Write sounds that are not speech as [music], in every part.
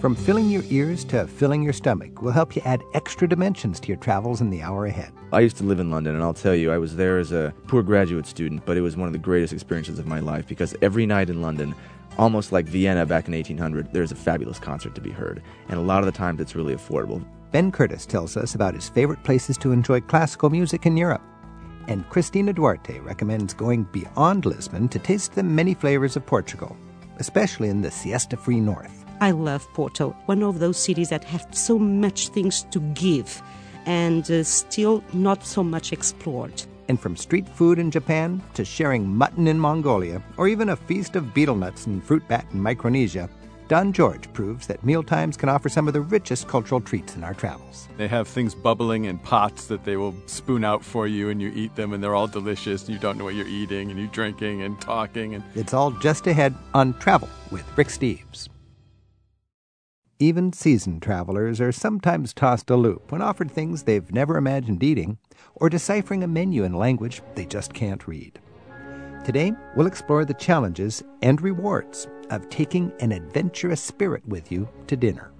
From filling your ears to filling your stomach, we'll help you add extra dimensions to your travels in the hour ahead. I used to live in London, and I'll tell you, I was there as a poor graduate student, but it was one of the greatest experiences of my life because every night in London, almost like Vienna back in 1800, there's a fabulous concert to be heard. And a lot of the times it's really affordable. Ben Curtis tells us about his favorite places to enjoy classical music in Europe. And Christina Duarte recommends going beyond Lisbon to taste the many flavors of Portugal, especially in the siesta free north. I love Porto, one of those cities that have so much things to give and uh, still not so much explored. And from street food in Japan to sharing mutton in Mongolia, or even a feast of betel nuts and fruit bat in Micronesia, Don George proves that mealtimes can offer some of the richest cultural treats in our travels. They have things bubbling in pots that they will spoon out for you, and you eat them, and they're all delicious. And you don't know what you're eating, and you're drinking and talking. And it's all just ahead on Travel with Rick Steves. Even seasoned travelers are sometimes tossed a loop when offered things they've never imagined eating or deciphering a menu in language they just can't read. Today, we'll explore the challenges and rewards of taking an adventurous spirit with you to dinner.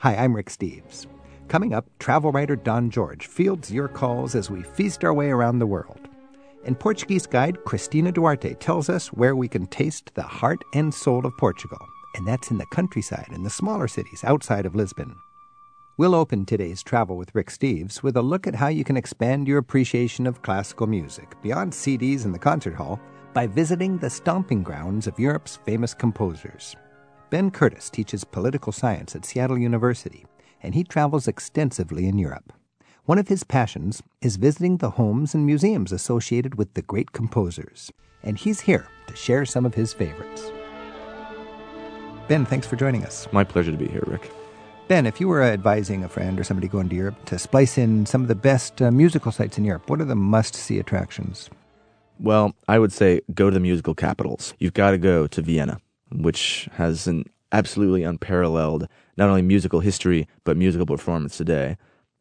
Hi, I'm Rick Steves. Coming up, travel writer Don George fields your calls as we feast our way around the world. And Portuguese guide Cristina Duarte tells us where we can taste the heart and soul of Portugal and that's in the countryside and the smaller cities outside of Lisbon. We'll open today's Travel with Rick Steves with a look at how you can expand your appreciation of classical music beyond CDs in the concert hall by visiting the stomping grounds of Europe's famous composers. Ben Curtis teaches political science at Seattle University, and he travels extensively in Europe. One of his passions is visiting the homes and museums associated with the great composers, and he's here to share some of his favorites. Ben, thanks for joining us. My pleasure to be here, Rick. Ben, if you were advising a friend or somebody going to Europe to splice in some of the best uh, musical sites in Europe, what are the must see attractions? Well, I would say go to the musical capitals. You've got to go to Vienna, which has an absolutely unparalleled not only musical history, but musical performance today.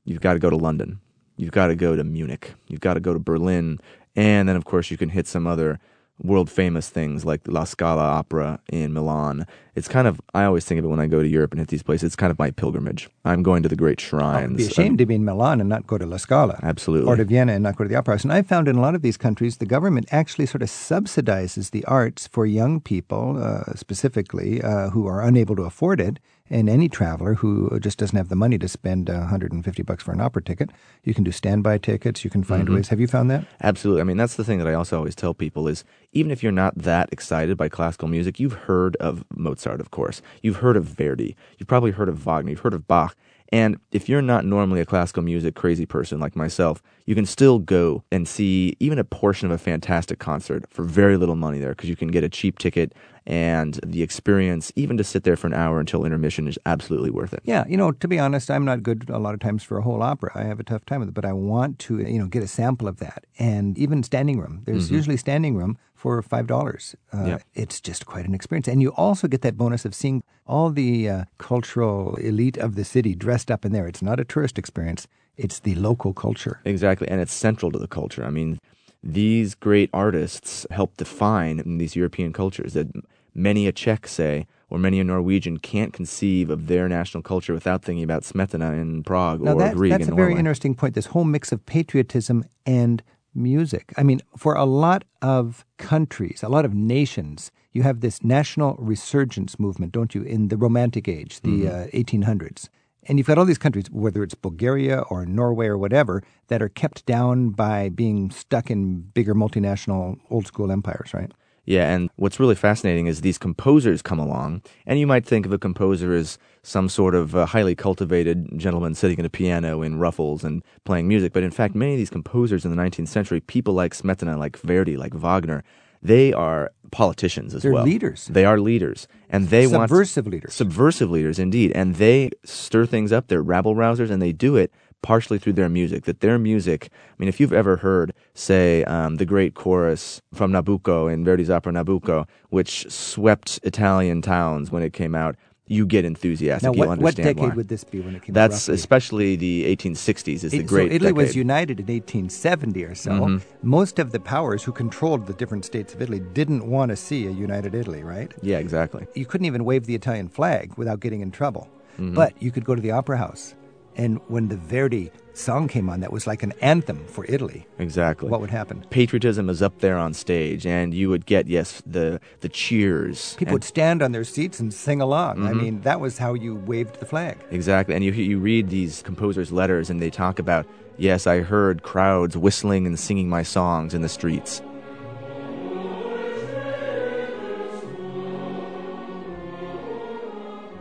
You've got to go to London. You've got to go to Munich. You've got to go to Berlin. And then, of course, you can hit some other world famous things like La Scala Opera in Milan. It's kind of I always think of it when I go to Europe and hit these places. It's kind of my pilgrimage. I'm going to the great shrines. I'd be ashamed um, to be in Milan and not go to La Scala. Absolutely. Or to Vienna and not go to the opera house. And I've found in a lot of these countries, the government actually sort of subsidizes the arts for young people, uh, specifically, uh, who are unable to afford it and any traveler who just doesn't have the money to spend 150 bucks for an opera ticket, you can do standby tickets. You can find mm-hmm. ways. Have you found that? Absolutely. I mean, that's the thing that I also always tell people is even if you're not that excited by classical music, you've heard of Mozart, of course. You've heard of Verdi. You've probably heard of Wagner. You've heard of Bach. And if you're not normally a classical music crazy person like myself, you can still go and see even a portion of a fantastic concert for very little money there because you can get a cheap ticket and the experience, even to sit there for an hour until intermission, is absolutely worth it. Yeah, you know, to be honest, I'm not good a lot of times for a whole opera. I have a tough time with it, but I want to, you know, get a sample of that. And even standing room, there's mm-hmm. usually standing room for five dollars. Uh, yep. It's just quite an experience, and you also get that bonus of seeing all the uh, cultural elite of the city dressed up in there. It's not a tourist experience; it's the local culture. Exactly, and it's central to the culture. I mean, these great artists help define these European cultures that many a Czech say or many a Norwegian can't conceive of their national culture without thinking about Smetana in Prague now or that, Grieg That's in a Norway. very interesting point. This whole mix of patriotism and music. I mean, for a lot of countries, a lot of nations, you have this national resurgence movement, don't you, in the Romantic Age, the mm-hmm. uh, 1800s. And you've got all these countries, whether it's Bulgaria or Norway or whatever, that are kept down by being stuck in bigger multinational old school empires, right? Yeah, and what's really fascinating is these composers come along, and you might think of a composer as some sort of uh, highly cultivated gentleman sitting at a piano in ruffles and playing music. But in fact, many of these composers in the 19th century, people like Smetana, like Verdi, like Wagner, they are politicians as They're well. leaders. They are leaders, and they subversive want subversive leaders. Subversive leaders, indeed, and they stir things up. They're rabble rousers, and they do it partially through their music. That their music, I mean, if you've ever heard, say, um, the great chorus from Nabucco in Verdi's opera Nabucco, which swept Italian towns when it came out, you get enthusiastic. Now, You'll what, what understand decade why. would this be when it came? That's roughly? especially the 1860s is the great so Italy was united in 1870 or so. Mm-hmm. Most of the powers who controlled the different states of Italy didn't want to see a united Italy, right? yeah, exactly. You couldn't even wave the Italian flag without getting in trouble. Mm-hmm. But you could go to the opera house, and when the Verdi song came on, that was like an anthem for Italy. Exactly. What would happen? Patriotism is up there on stage, and you would get yes the the cheers. People and- would stand on their seats and sing along. Mm-hmm. I mean, that was how you waved the flag. Exactly. And you you read these composers' letters and they talk about, yes, I heard crowds whistling and singing my songs in the streets.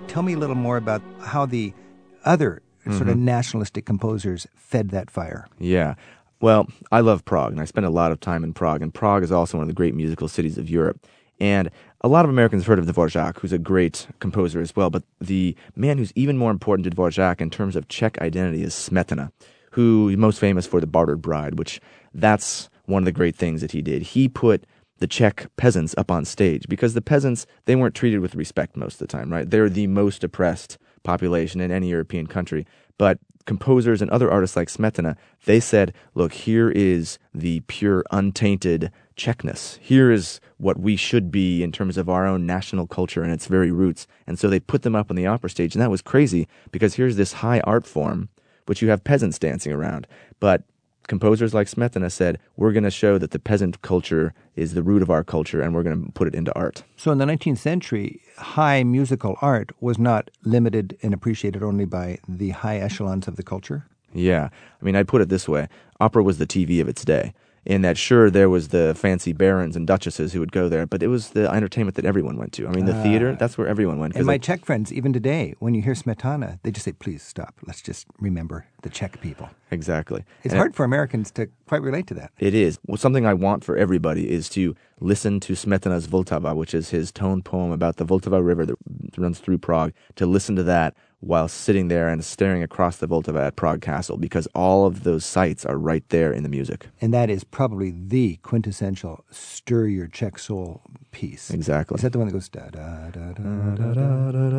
Tell me a little more about how the other sort Mm-hmm. of nationalistic composers fed that fire. Yeah. Well, I love Prague and I spent a lot of time in Prague and Prague is also one of the great musical cities of Europe. And a lot of Americans have heard of Dvorak, who's a great composer as well, but the man who's even more important to Dvorak in terms of Czech identity is Smetana, who is most famous for The Bartered Bride, which that's one of the great things that he did. He put the Czech peasants up on stage because the peasants they weren't treated with respect most of the time, right? They're the most oppressed population in any European country. But composers and other artists like Smetana, they said, look, here is the pure, untainted Czechness. Here is what we should be in terms of our own national culture and its very roots. And so they put them up on the opera stage. And that was crazy because here's this high art form, which you have peasants dancing around. But composers like Smetana said, we're going to show that the peasant culture is the root of our culture and we're going to put it into art. So in the 19th century, high musical art was not limited and appreciated only by the high echelons of the culture. Yeah. I mean, I'd put it this way opera was the TV of its day. In that, sure, there was the fancy barons and duchesses who would go there, but it was the entertainment that everyone went to. I mean, the ah. theater, that's where everyone went And my like- Czech friends, even today, when you hear Smetana, they just say, please stop. Let's just remember the Czech people. exactly. It's And hard for Americans to quite relate to that. It is. Well, something I want for everybody is to listen to Smetana's Vltava, which is his tone poem about the Vltava River that runs through Prague, to listen to that while sitting there and staring across the Vltava at Prague Castle, because all of those sights are right there in the music. And that is probably the quintessential stir your Czech soul piece. Exactly. Is that the one that goes da da da da da da da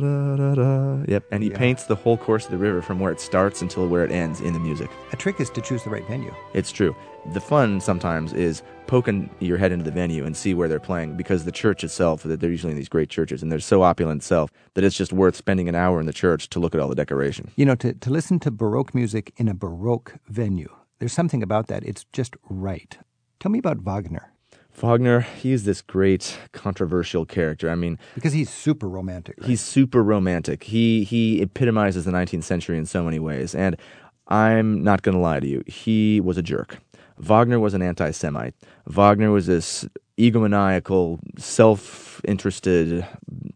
da da? da? Yep, and he Yeah. paints the whole course of the river from where it starts until where it ends in the music. A trick is to choose the right venue. It's true. The fun sometimes is poking your head into the venue and see where they're playing because the church itself, that they're usually in these great churches and they're so opulent itself that it's just worth spending an hour in the church to look at all the decoration. You know, to, to listen to Baroque music in a Baroque venue, there's something about that. It's just right. Tell me about Wagner, Wagner, he's this great controversial character. I mean, because he's super romantic. right? he's super romantic. He he epitomizes the 19th century in so many ways. And I'm not going to lie to you. He was a jerk. Wagner was an anti-Semite. Wagner was this egomaniacal, self-interested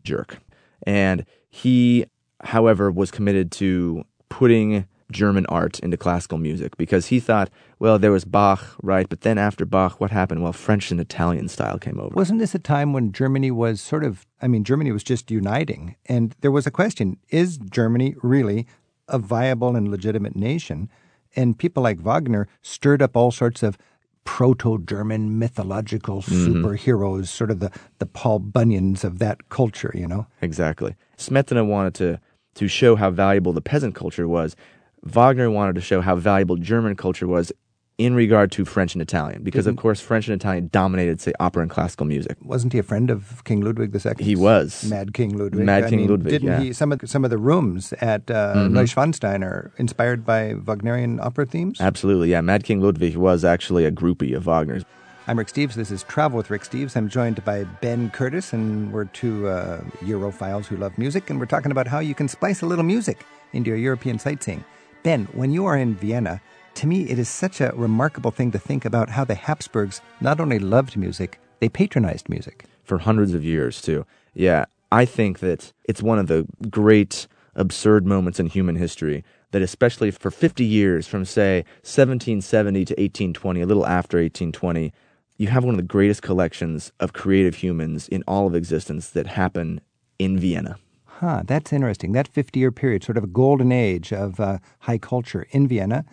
jerk. And he, however, was committed to putting German art into classical music because he thought, well, there was Bach, right? But then after Bach, what happened? Well, French and Italian style came over. Wasn't this a time when Germany was sort of, I mean, Germany was just uniting? And there was a question is Germany really a viable and legitimate nation? And people like Wagner stirred up all sorts of proto German mythological mm-hmm. superheroes, sort of the, the Paul Bunyans of that culture, you know? Exactly. Smetana wanted to to show how valuable the peasant culture was. Wagner wanted to show how valuable German culture was in regard to French and Italian, because of course French and Italian dominated, say, opera and classical music. Wasn't he a friend of King Ludwig II? He was. Mad King Ludwig. Mad I King mean, Ludwig, Didn't yeah. Mm-hmm. he? Some of some of the rooms at uh, Neuschwanstein are inspired by Wagnerian opera themes. Absolutely, yeah. Mad King Ludwig was actually a groupie of Wagner's. I'm Rick Steves. This is Travel with Rick Steves. I'm joined by Ben Curtis, and we're two uh, Europhiles who love music, and we're talking about how you can splice a little music into your European sightseeing. Ben, when you are in Vienna, to me it is such a remarkable thing to think about how the Habsburgs not only loved music, they patronized music. for hundreds of years too. Yeah, I think that it's one of the great absurd moments in human history that especially for 50 years from say 1770 to 1820, a little after 1820, you have one of the greatest collections of creative humans in all of existence that happen in Vienna. Huh, that's interesting. That 50 year period, sort of a golden age of uh, high culture in Vienna.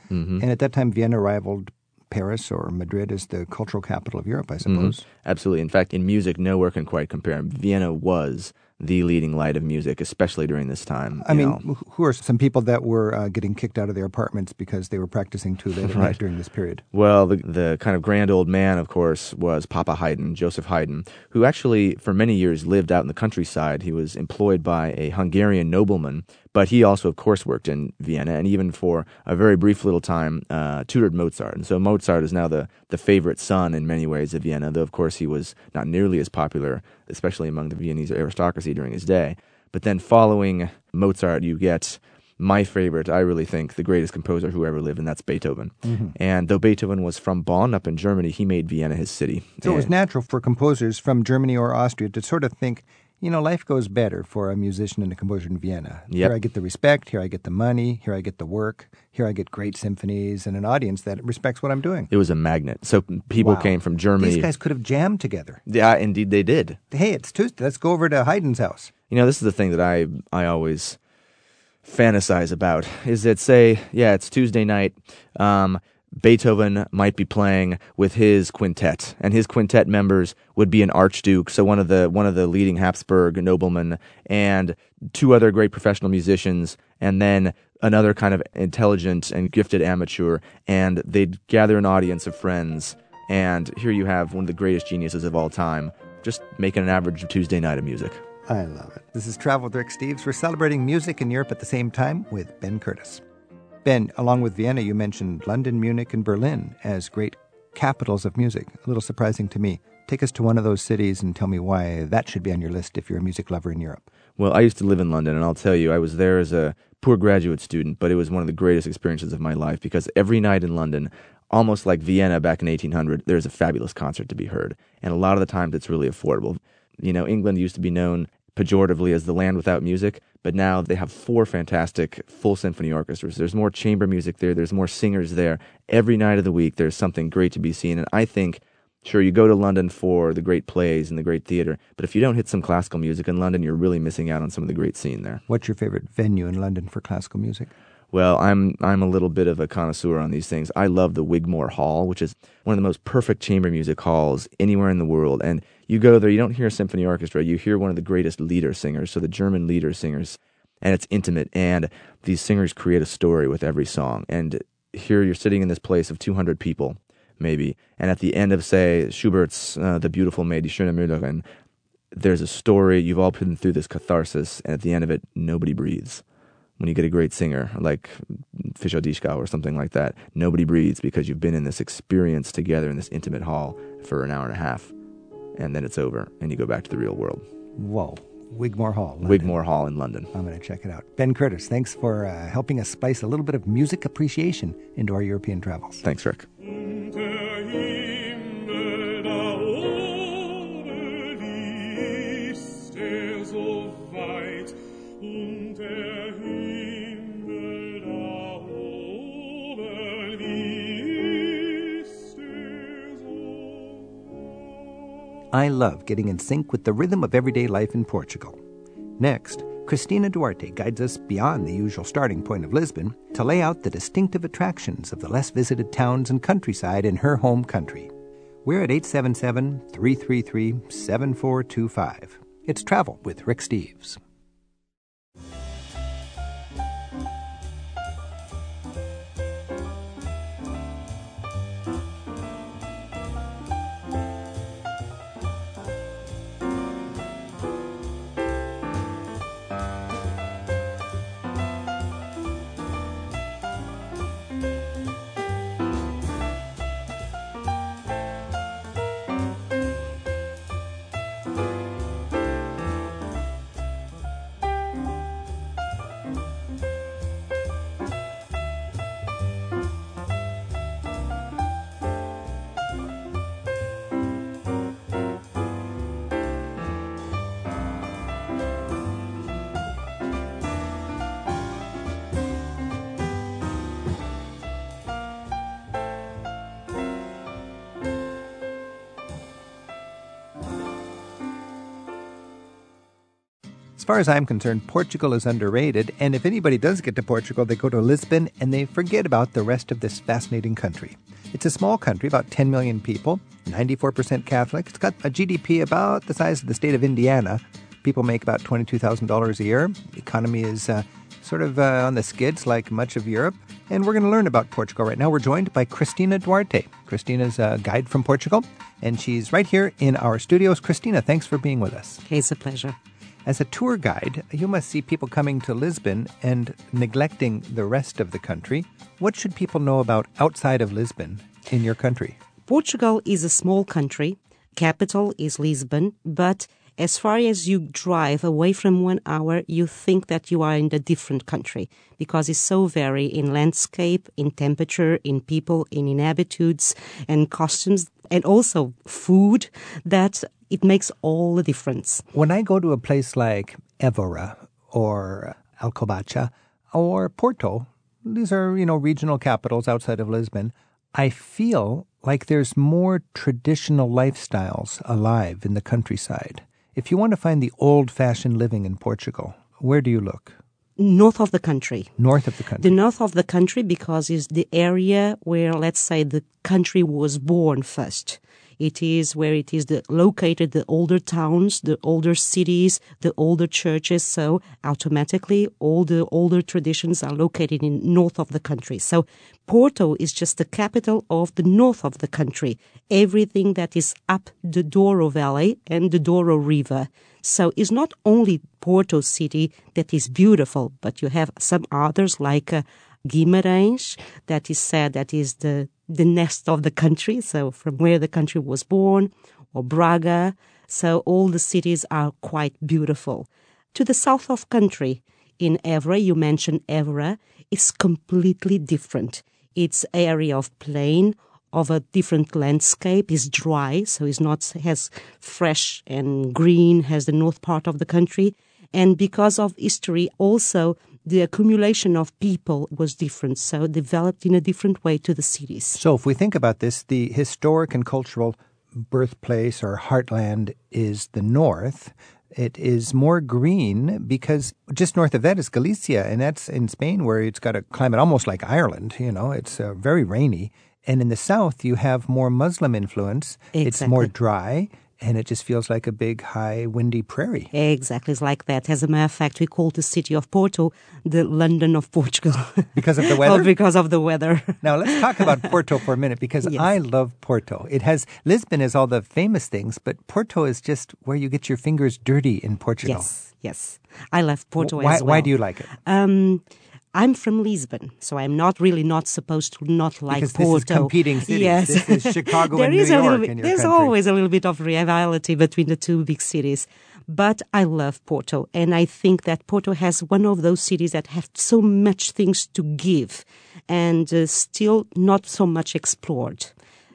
And at that time, Vienna rivaled Paris or Madrid as the cultural capital of Europe, I suppose. Absolutely. In fact, in music, nowhere can quite compare. Vienna was the leading light of music, especially during this time. I mean, know. who are some people that were uh, getting kicked out of their apartments because they were practicing too late at [laughs] night during this period? Well, the, the kind of grand old man, of course, was Papa Haydn, Joseph Haydn, who actually for many years lived out in the countryside. He was employed by a Hungarian nobleman, but he also, of course, worked in Vienna and even for a very brief little time uh, tutored Mozart. And so Mozart is now the, the favorite son in many ways of Vienna, though, of course, he was not nearly as popular, especially among the Viennese aristocracy during his day. But then following Mozart, you get my favorite, I really think, the greatest composer who ever lived, and that's Beethoven. Mm-hmm. And though Beethoven was from Bonn up in Germany, he made Vienna his city. So it was natural for composers from Germany or Austria to sort of think, you know, life goes better for a musician and a composer in Vienna. Yep. Here I get the respect, here I get the money, here I get the work, here I get great symphonies and an audience that respects what I'm doing. it was a magnet. So people Wow. came from Germany. These guys could have jammed together. yeah, indeed they did. Hey, it's Tuesday. Let's go over to Haydn's house. You know, this is the thing that I I always fantasize about is that say, yeah, it's Tuesday night. Um, Beethoven might be playing with his quintet, and his quintet members would be an archduke, so one of the one of the leading Habsburg noblemen, and two other great professional musicians, and then another kind of intelligent and gifted amateur, and they'd gather an audience of friends, and here you have one of the greatest geniuses of all time, just making an average Tuesday night of music. I love it. This is Travel with Rick Steves. We're celebrating music in Europe at the same time with Ben Curtis. Ben, along with Vienna, you mentioned London, Munich, and Berlin as great capitals of music. A little surprising to me. Take us to one of those cities and tell me why that should be on your list if you're a music lover in Europe. Well, I used to live in London, and I'll tell you, I was there as a poor graduate student, but it was one of the greatest experiences of my life because every night in London, almost like Vienna back in 1800, there's a fabulous concert to be heard. And a lot of the times it's really affordable. You know, England used to be known pejoratively as the land without music, but now they have four fantastic full symphony orchestras. There's more chamber music there, there's more singers there. Every night of the week, there's something great to be seen. And I think Sure, you go to London for the great plays and the great theater, but if you don't hit some classical music in London, you're really missing out on some of the great scene there. What's your favorite venue in London for classical music? Well, I'm I'm a little bit of a connoisseur on these things. I love the Wigmore Hall, which is one of the most perfect chamber music halls anywhere in the world. And you go there, you don't hear a symphony orchestra, you hear one of the greatest lieder singers, so the German lieder singers, and it's intimate. And these singers create a story with every song. And here you're sitting in this place of 200 people, maybe, and at the end of say Schubert's uh, "The Beautiful Maid," Die Schöne Müllerin, there's a story. You've all been through this catharsis, and at the end of it, nobody breathes when you get a great singer like Fischer or something like that, nobody breathes because you've been in this experience together in this intimate hall for an hour and a half, and then it's over, and you go back to the real world. Whoa. Wigmore Hall. London. Wigmore Hall in London. I'm going to check it out. Ben Curtis, thanks for uh, helping us spice a little bit of music appreciation into our European travels. Thanks, Rick. I love getting in sync with the rhythm of everyday life in Portugal. Next, Christina Duarte guides us beyond the usual starting point of Lisbon to lay out the distinctive attractions of the less visited towns and countryside in her home country. We're at 877 333 7425. It's Travel with Rick Steves. Far as I'm concerned, Portugal is underrated, and if anybody does get to Portugal, they go to Lisbon and they forget about the rest of this fascinating country. It's a small country, about 10 million people, 94% Catholic. It's got a GDP about the size of the state of Indiana, People make about $22,000 a year. The economy is uh, sort of uh, on the skids like much of Europe. And we're going to learn about Portugal right now. We're joined by Cristina Duarte. Cristina's a guide from Portugal, and she's right here in our studios. Cristina, thanks for being with us. Okay, it's a pleasure. As a tour guide, you must see people coming to Lisbon and neglecting the rest of the country. What should people know about outside of Lisbon in your country? Portugal is a small country. Capital is Lisbon, but as far as you drive away from one hour, you think that you are in a different country because it's so vary in landscape, in temperature, in people, in inhabitudes and costumes, and also food that it makes all the difference. When I go to a place like Evora or Alcobaça or Porto, these are, you know, regional capitals outside of Lisbon, I feel like there's more traditional lifestyles alive in the countryside. If you want to find the old fashioned living in Portugal, where do you look? North of the country. North of the country. The north of the country because it's the area where, let's say, the country was born first. It is where it is the, located the older towns, the older cities, the older churches. So automatically all the older traditions are located in north of the country. So Porto is just the capital of the north of the country. Everything that is up the Douro Valley and the Douro River. So it's not only Porto city that is beautiful, but you have some others like uh, Guimarães that is said that is the the nest of the country, so from where the country was born, or Braga. So all the cities are quite beautiful. To the south of country, in Évora, you mentioned Évora, is completely different. It's area of plain, of a different landscape, is dry, so it's not as fresh and green as the north part of the country. And because of history, also the accumulation of people was different, so developed in a different way to the cities. So, if we think about this, the historic and cultural birthplace or heartland is the north. It is more green because just north of that is Galicia, and that's in Spain where it's got a climate almost like Ireland. You know, it's uh, very rainy. And in the south, you have more Muslim influence. It's more dry, and it just feels like a big, high, windy prairie. Exactly, it's like that. As a matter of fact, we call the city of Porto the London of Portugal. [laughs] Because of the Oh, weather? because of the weather. Now let's talk about [laughs] Porto for a minute because Yes. I love Porto. It has Lisbon has all the famous things, but Porto is just where you get your fingers dirty in Portugal. yes, yes. I love Porto why, as well. why do you like it? Um, I'm from Lisbon, so I'm not really not supposed to not like Because this Porto. is competing cities. Yes, This is [laughs] Chicago There and is New a little York bit- in your There's country. always a little bit of rivalry between the two big cities, but I love Porto, and I think that Porto has one of those cities that have so much things to give, and uh, still not so much explored.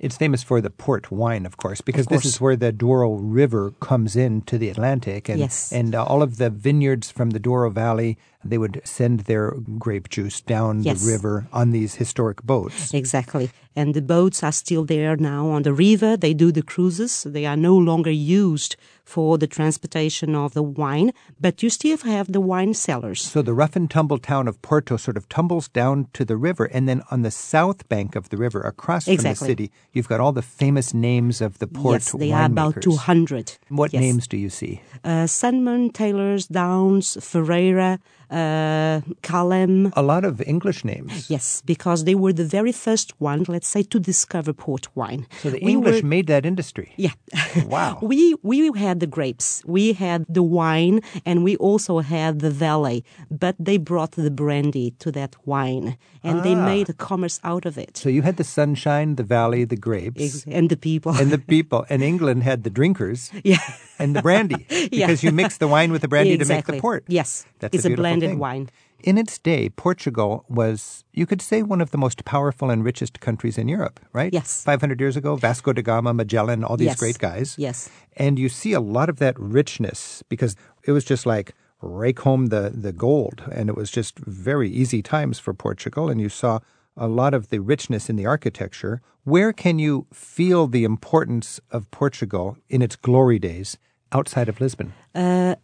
It's famous for the port wine, of course, because course. this is where the Douro River comes into the Atlantic, and Yes. and uh, all of the vineyards from the Douro Valley they would send their grape juice down Yes. the river on these historic boats. Exactly. And the boats are still there now on the river. They do the cruises. They are no longer used for the transportation of the wine, but you still have the wine cellars. So the rough and tumble town of Porto sort of tumbles down to the river, and then on the south bank of the river, across from the city, you've got all the famous names of the port yes, they are about 200. What Yes. names do you see? Uh, Sandeman, Taylors, Downs, Ferreira, uh, Calem. A lot of English names. Yes, because they were the very first ones, let's say, to discover port wine. So the We English were- made that industry. Yeah. [laughs] Wow. we we had the grapes, we had the wine, and we also had the valley. But they brought the brandy to that wine, and they Ah. made a commerce out of it. So you had the sunshine, the valley, the grapes, And the people. and the [laughs] people. And England had the drinkers yeah. And the brandy [laughs] because you mix the wine with the brandy to make the port. Yes, That's it's a, a, blended thing. wine. In its day, Portugal was, you could say, one of the most powerful and richest countries in Europe, right? Yes. 500 years ago, Vasco da Gama, Magellan, all these Yes. great guys. Yes. And you see a lot of that richness because it was just like rake home the, the gold. And it was just very easy times for Portugal. And you saw a lot of the richness in the architecture. Where can you feel the importance of Portugal in its glory days outside of Lisbon? Uh,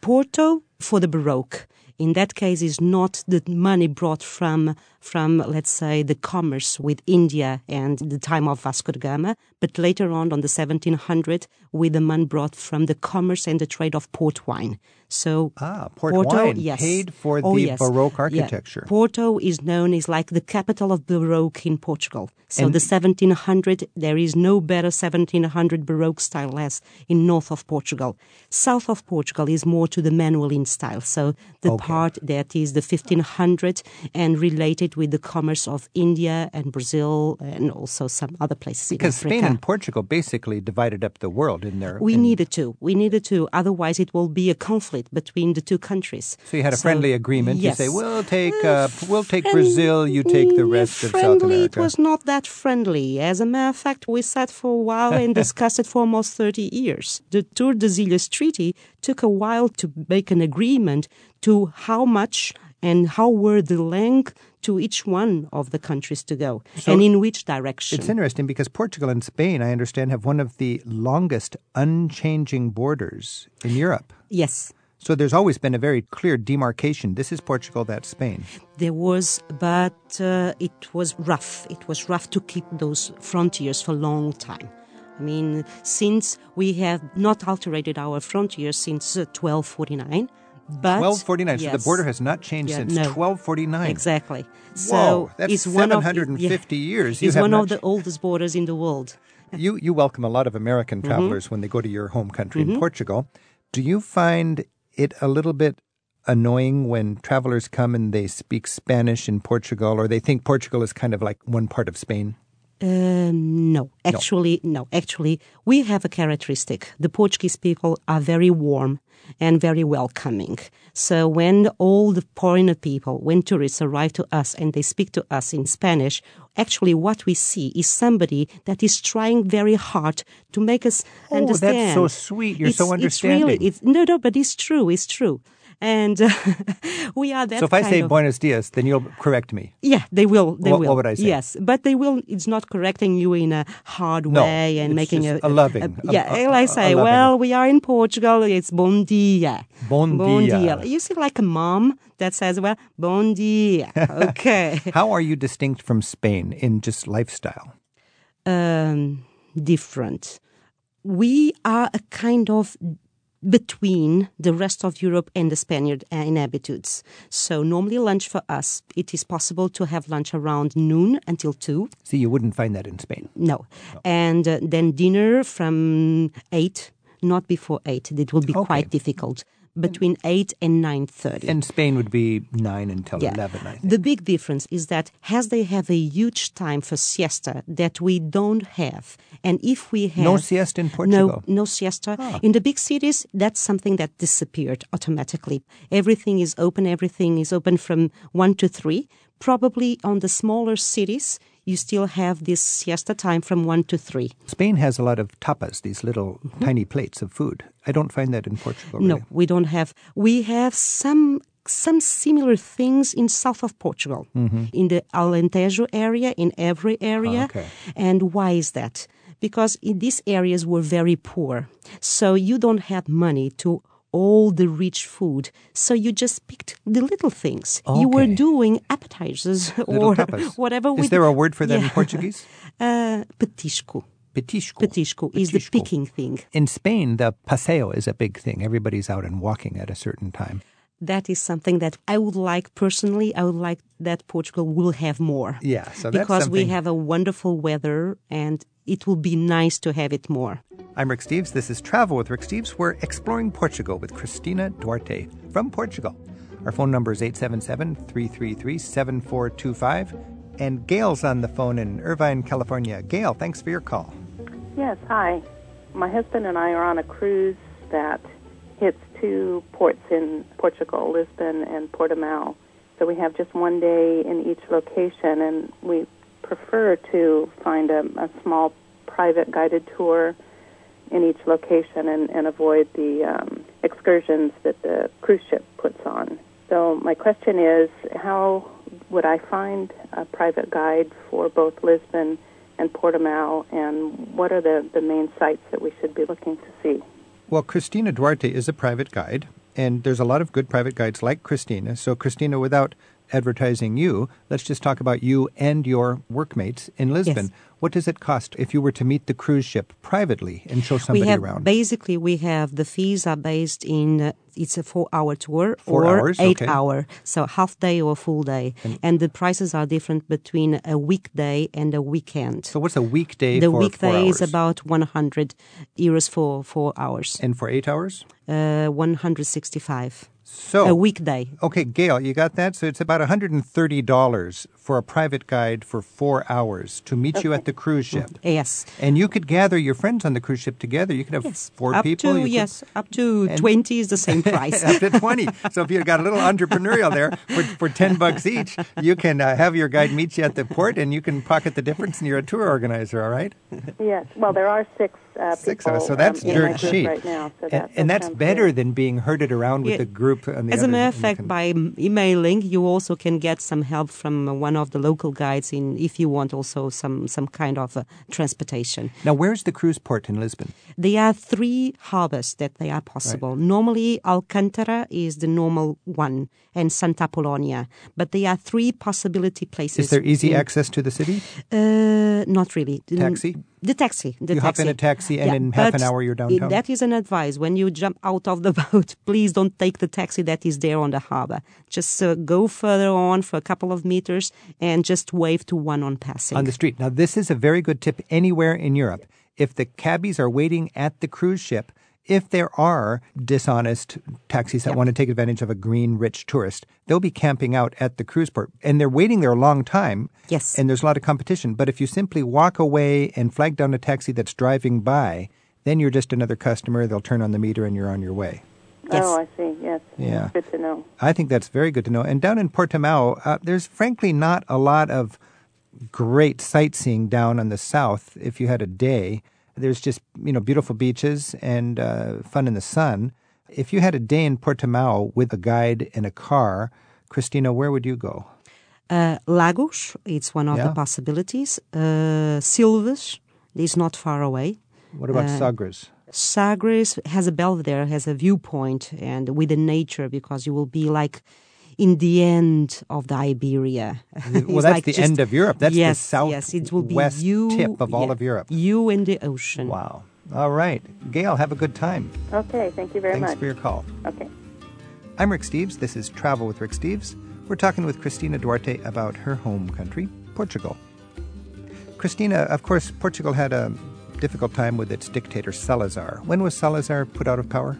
Porto for the Baroque. In that case, is not the money brought from from, let's say, the commerce with India and the time of Vasco da Gama, but later on, on the 1700, with the man brought from the commerce and the trade of port wine. So Ah, port Porto, wine yes. paid for Oh, the yes. Baroque Yeah. architecture. Porto is known as like the capital of Baroque in Portugal. So And- the 1700, there is no better 1700 Baroque style as in north of Portugal. South of Portugal is more to the Manueline style. So the Okay. part that is the 1500 and related with the commerce of India and Brazil and also some other places Because. Spain and Portugal basically divided up the world in their. we in- needed to. We needed to. Otherwise, it will be a conflict between the two countries. So you had a friendly agreement. Yes. You say, "We'll take, uh, we'll take Brazil. You take the rest of South friendly, America." It was not that friendly. As a matter of fact, we sat for a while and [laughs] discussed it for almost 30 years. The Tour de Tordesillas Treaty took a while to make an agreement to how much and how were the length to each one of the countries to go and in which direction. It's interesting because Portugal and Spain, I understand, have one of the longest unchanging borders in Europe. yes. So there's always been a very clear demarcation. This is Portugal, that's Spain. There was, but uh, it was rough. It was rough to keep those frontiers for a long time. I mean, since we have not alterated our frontiers since uh, 1249, but 1249. So the border has not changed Yeah, since no. 1249. Exactly. So Whoa, that's it's one of 750 years. You It's one of the oldest borders in the world. [laughs] You you welcome a lot of American Mm-hmm. travelers when they go to your home country in Portugal. Do you find it a little bit annoying when travelers come and they speak Spanish in Portugal or they think Portugal is kind of like one part of Spain? Um, no, actually, no. Actually, we have a characteristic. The Portuguese people are very warm and very welcoming. So when all the foreigner people, when tourists arrive to us and they speak to us in Spanish, actually what we see is somebody that is trying very hard to make us understand. Oh, that's so sweet. You're so understanding. It's really, it's, no, no, but it's true. It's true. And [laughs] we are that so if I say of, Buenos Dias, then you'll correct me. yeah, they will. They What- will. what would I say? Yes, but they will. It's not correcting you in a hard No, way and making a, a loving, a- yeah, a- like I say, well, we are in Portugal. It's bon dia. Bon dia. You see, like a mom that says, "Well, bon dia." [laughs] Okay. How are you distinct from Spain in just lifestyle? um, different. We are a kind of between the rest of Europe and the Spaniard uh, inhabitants. So normally lunch for us, it is possible to have lunch around noon until two. See, you wouldn't find that in Spain. No. And uh, then dinner from 8, not before 8. It will be Okay. quite difficult. Mm-hmm. Between 8 and 9.30. And Spain would be 9 until Yeah. 11, I think. The big difference is that as they have a huge time for siesta that we don't have, and if we have No siesta in Portugal? no no siesta ah. in the big cities, that's something that disappeared automatically. Everything is open. Everything is open from one to three. Probably on the smaller cities, you still have this siesta time from one to three. Spain has a lot of tapas, these little tiny plates of food. I don't find that in Portugal. No, really. we don't have. We have some some similar things in south of Portugal, mm-hmm. in the Alentejo area, in every area. Ah, okay. And why is that? Because in these areas were very poor, so you don't have money to all the rich food. So you just picked the little things. You were doing appetizers [laughs] or tapas. [laughs] whatever. Is there a word for that in Portuguese? [laughs] Uh, petisco. Petisco. Petisco is the picking thing. In Spain, the paseo is a big thing. Everybody's out and walking at a certain time. that is something that I would like personally. I would like that Portugal will have more. Yeah, so that's because we have a wonderful weather and it will be nice to have it more. I'm Rick Steves. This is Travel with Rick Steves. We're exploring Portugal with Cristina Duarte from Portugal. Our phone number is 877 333 7425. And Gail's on the phone in Irvine, California. Gail, thanks for your call. Yes, hi. My husband and I are on a cruise that hits two ports in Portugal, Lisbon and Portimao. So we have just one day in each location, and we prefer to find a, a small private guided tour in each location and, and avoid the um, excursions that the cruise ship puts on. So my question is, how would I find a private guide for both Lisbon and Portimao, and what are the, the main sites that we should be looking to see? Well, Christina Duarte is a private guide, and there's a lot of good private guides like Christina. So, Christina, without advertising you, let's just talk about you and your workmates in Lisbon. Yes. What does it cost if you were to meet the cruise ship privately and show somebody we have around? basically we have the fees are based in uh, it's a four hour tour Four or hours, eight okay. hour so half day or full day and, the prices are different between a weekday and a weekend so what's a weekday the weekday is about 100 euros for four hours and for eight hours? uh, 165 So a weekday Okay, Gail, you got that? So it's about $130 for a private guide for four hours to meet you at the cruise ship. yes And you could gather your friends on the cruise ship together. You could have yes four up people. to you could- yes up to and- 20 is the same [laughs] price up to 20. So if you've got a little entrepreneurial there for, for 10 bucks each, you can uh, have your guide meet you at the port and you can pocket the difference and you're a tour organizer, all right? Yes. Well, there are six uh, Six people hours. So that's um, dirt cheap. right now. So and, that, and that's better good. than being herded around with Yeah. the group on the As a matter of fact, can- by emailing, you also can get some help from uh, one of the local guides in if you want also some some kind of uh, transportation. Now, where's the cruise port in Lisbon? There are three harbors that they are possible. Normally, Alcantara is the normal one, and Santa Apolónia. But there are three possibility places. Is there easy in- access to the city? Uh, not really. Taxi? The taxi. The You hop in a taxi and in half an hour you're downtown? That is an advice. When you jump out of the [laughs] boat, please don't take the taxi that is there on the harbor. Just uh, go further on for a couple of meters and just wave to one on passing. on the street. Now, this is a very good tip anywhere in Europe. If the cabbies are waiting at the cruise ship, if there are dishonest taxis that want to take advantage of a green, rich tourist, they'll be camping out at the cruise port. And they're waiting there a long time. Yes. And there's a lot of competition. But if you simply walk away and flag down a taxi that's driving by, then you're just another customer. They'll turn on the meter and you're on your way. Yes. Oh, I see. Yes. Yeah. Good to know. I think that's very good to know. And down in Portimao, uh, there's frankly not a lot of great sightseeing down on the south. If you had a day, there's just you know beautiful beaches and uh, fun in the sun. If you had a day in Portimao with a guide and a car, Christina, where would you go? Uh, Lagos, it's one of Yeah. the possibilities. Uh, Silves is not far away. What about Uh, Sagres? Sagres has a belvedere, has a viewpoint, and with the nature because you will be like in the end of the Iberia. Well, [laughs] It's that's like the just- end of Europe. That's yes, the south yes, it will be west you, tip of all yeah, of Europe. You and the ocean. Wow. All right. Gail, have a good time. Okay. Thank you very Thanks much. for your call. Okay. I'm Rick Steves. This is Travel with Rick Steves. We're talking with Christina Duarte about her home country, Portugal. Christina, of course, Portugal had a difficult time with its dictator Salazar. When was Salazar put out of power?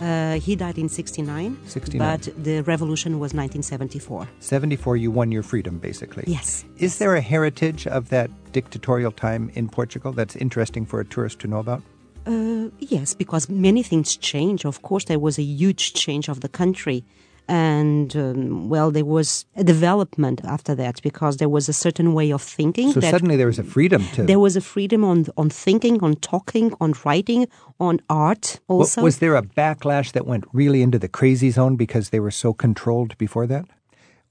Uh, he died in 69, 69. but the revolution was 1974. 74, you won your freedom, basically. Yes. Is there a heritage of that dictatorial time in Portugal that's interesting for a tourist to know about? Uh, yes, because many things change. Of course, there was a huge change of the country. And, um, well, there was a development after that because there was a certain way of thinking. So that suddenly there was a freedom to. there was a freedom on, on thinking, on talking, on writing, on art also. was there a backlash that went really into the crazy zone because they were so controlled before that?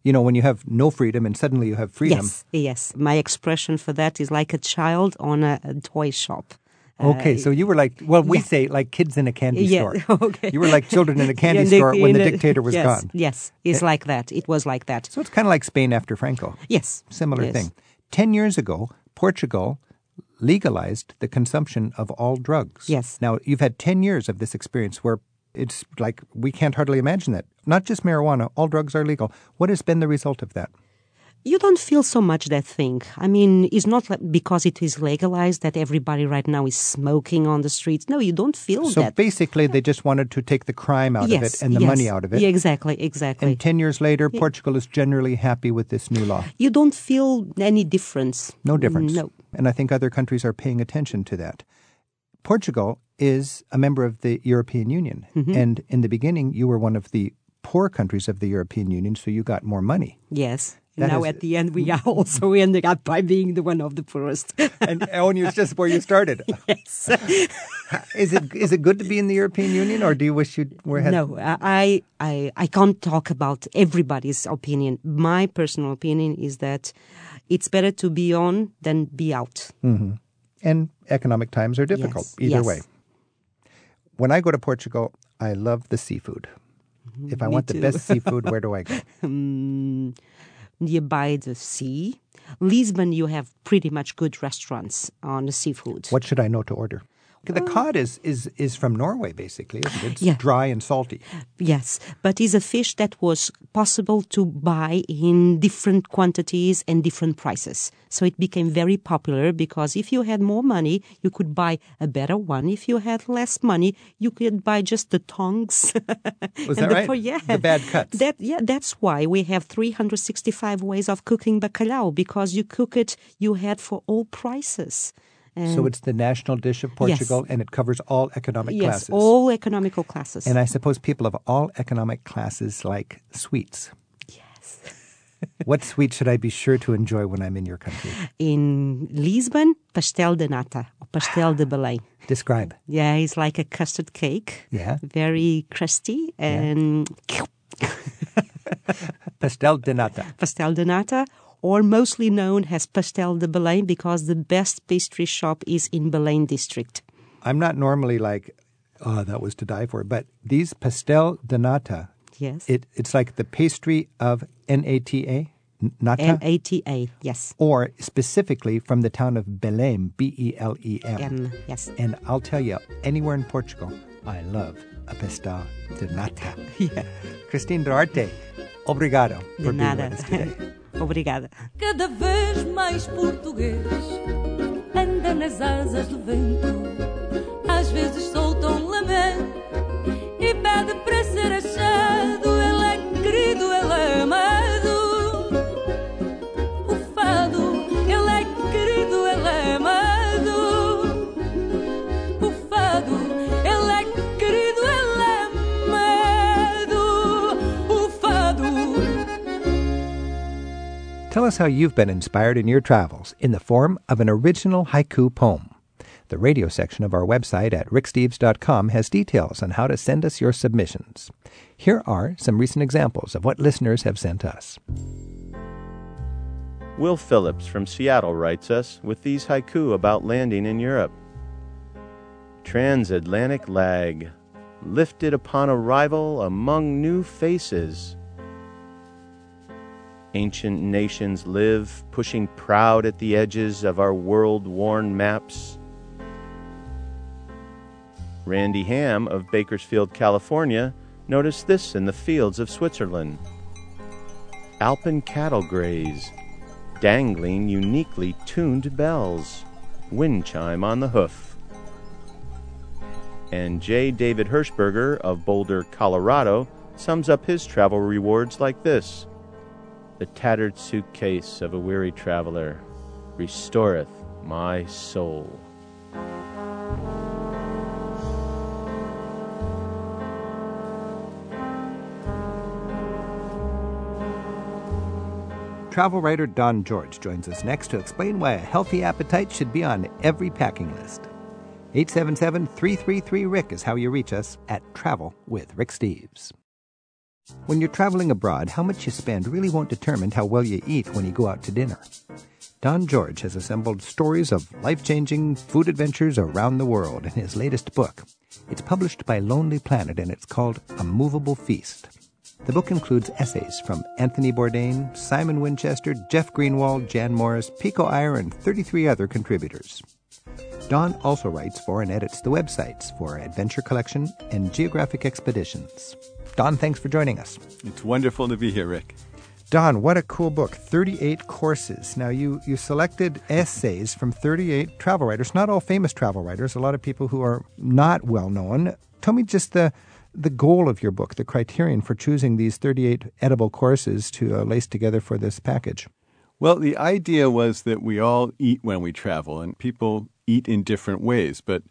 You know, when you have no freedom and suddenly you have freedom. Yes, yes. My expression for that is like a child on a, a toy shop. Okay, so you were like, well, we yeah. say like kids in a candy Yeah, store. [laughs] okay. You were like children in a [laughs] candy Yeah, store when the a- dictator was yes, gone. Yes, it's eh, like that. It was like that. So it's kind of like Spain after Franco. Yes. Similar yes. thing. Ten years ago, Portugal legalized the consumption of all drugs. Yes. Now, you've had 10 years of this experience where it's like we can't hardly imagine that. Not just marijuana, all drugs are legal. What has been the result of that? You don't feel so much that thing. I mean, it's not like because it is legalized that everybody right now is smoking on the streets. No, you don't feel So that. basically, they just wanted to take the crime out yes, of it and the yes. money out of it. Yeah, exactly, exactly. And 10 years later, Portugal is generally happy with this new law. you don't feel any difference. No difference. No. And I think other countries are paying attention to that. Portugal is a member of the European Union. Mm-hmm. And in the beginning, you were one of the poor countries of the European Union, so you got more money. Yes. That now is- at the end, we mm. are [laughs] also ending up by being the one of the poorest. And oh, and it's just where you started. [laughs] yes. Is it is it good to be in the European Union, or do you wish you were? Had, No, I, I, I can't talk about everybody's opinion. My personal opinion is that it's better to be on than be out. Mm-hmm. And economic times are difficult Yes, either yes. way. When I go to Portugal, I love the seafood. Mm-hmm. If I Me want the best seafood, [laughs] where do I go? um, nearby the sea. Lisbon, you have pretty much good restaurants on seafood. What should I know to order? The oh. cod is, is, is from Norway, basically, isn't it? It's Yeah. dry and salty. Yes, but it's a fish that was possible to buy in different quantities and different prices. So it became very popular because if you had more money, you could buy a better one. If you had less money, you could buy just the tongs. [laughs] Was And that the- right? yeah. The bad cuts. That yeah, that's why we have 365 ways of cooking bacalhau because you cook it you had for all prices. And So it's the national dish of Portugal, and it covers all economic yes, classes. all economical classes. And I suppose people of all economic classes like sweets. yes. [laughs] What sweet should I be sure to enjoy when I'm in your country? In Lisbon, pastel de nata or pastel de Belém. [gasps] Describe. Yeah, it's like a custard cake. Yeah. Very crusty and [laughs] [laughs] Pastel de nata. pastel de nata, or mostly known as pastel de Belém because the best pastry shop is in Belém district. I'm not normally like, oh, that was to die for. But these pastel de nata, Yes. it, it's like the pastry of N-A-T-A, nata, N A T A. Yes. or specifically from the town of Belém, E B-E-L-E-M. M. Yes. And I'll tell you, anywhere in Portugal, I love a pastel de nata. [laughs] Yeah. Christine Duarte, obrigado De for being with us today. [laughs] Obrigada. cada vez mais português anda nas asas do vento às vezes solta um lamento e pede us how you've been inspired in your travels in the form of an original haiku poem. The radio section of our website at ricksteves.com has details on how to send us your submissions. Here are some recent examples of what listeners have sent us. Will Phillips from Seattle writes us with these haiku about landing in Europe. Transatlantic lag, lifted upon arrival among new faces. Ancient nations live, pushing proud at the edges of our world worn maps. Randy Ham of Bakersfield, California, noticed this in the fields of Switzerland. Alpen cattle graze, dangling uniquely tuned bells, wind chime on the hoof. And J. David Hirschberger of Boulder, Colorado, sums up his travel rewards like this The tattered suitcase of a weary traveler restoreth my soul. Travel writer Don George joins us next to explain why a healthy appetite should be on every packing list. 877 333 Rick is how you reach us at Travel with Rick Steves. When you're traveling abroad, how much you spend really won't determine how well you eat when you go out to dinner. Don George has assembled stories of life changing food adventures around the world in his latest book. It's published by Lonely Planet and it's called A Movable Feast. The book includes essays from Anthony Bourdain, Simon Winchester, Jeff Greenwald, Jan Morris, Pico Iyer, and 33 other contributors. Don also writes for and edits the websites for Adventure Collection and Geographic Expeditions. Don, thanks for joining us. It's wonderful to be here, Rick. Don, what a cool book. 38 courses. Now, you, you selected essays from 38 travel writers, not all famous travel writers, a lot of people who are not well known. Tell me just the, the goal of your book, the criterion for choosing these 38 edible courses to uh, lace together for this package. Well, the idea was that we all eat when we travel, and people eat in different ways. But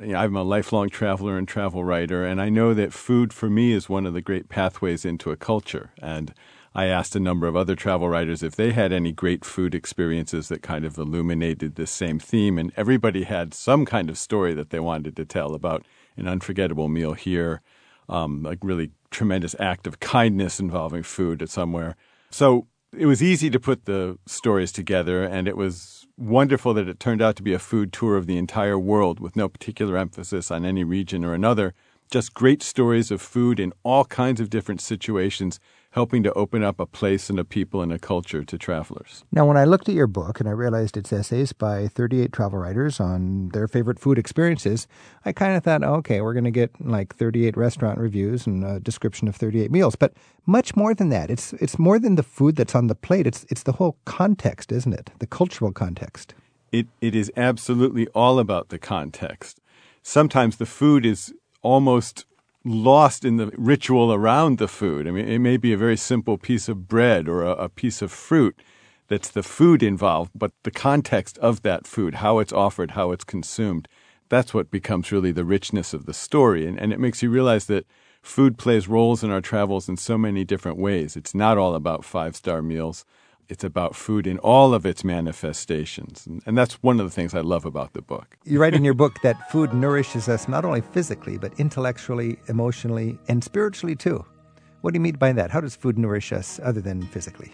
you know, I'm a lifelong traveler and travel writer, and I know that food for me is one of the great pathways into a culture. And I asked a number of other travel writers if they had any great food experiences that kind of illuminated this same theme, and everybody had some kind of story that they wanted to tell about an unforgettable meal here, um, a really tremendous act of kindness involving food at somewhere. So it was easy to put the stories together, and it was wonderful that it turned out to be a food tour of the entire world with no particular emphasis on any region or another. just great stories of food in all kinds of different situations, helping to open up a place and a people and a culture to travelers. Now, when I looked at your book and I realized it's essays by 38 travel writers on their favorite food experiences, I kind of thought, oh, okay, we're going to get like 38 restaurant reviews and a description of 38 meals. But much more than that. It's it's more than the food that's on the plate. It's it's the whole context, isn't it? The cultural context. It it is absolutely all about the context. Sometimes the food is almost lost in the ritual around the food. I mean, it may be a very simple piece of bread or a, a piece of fruit that's the food involved, but the context of that food, how it's offered, how it's consumed, that's what becomes really the richness of the story. And, and it makes you realize that food plays roles in our travels in so many different ways. It's not all about five star meals. It's about food in all of its manifestations. And, and that's one of the things I love about the book. You write in your [laughs] book that food nourishes us not only physically, but intellectually, emotionally, and spiritually too. What do you mean by that? How does food nourish us other than physically?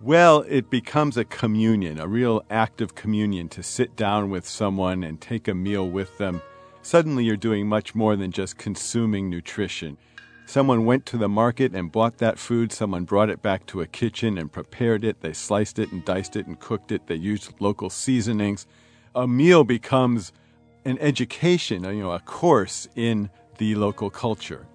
Well, it becomes a communion, a real act of communion to sit down with someone and take a meal with them. Suddenly, you're doing much more than just consuming nutrition. Someone went to the market and bought that food. Someone brought it back to a kitchen and prepared it. They sliced it and diced it and cooked it. They used local seasonings. A meal becomes an education, you know, a course in the local culture.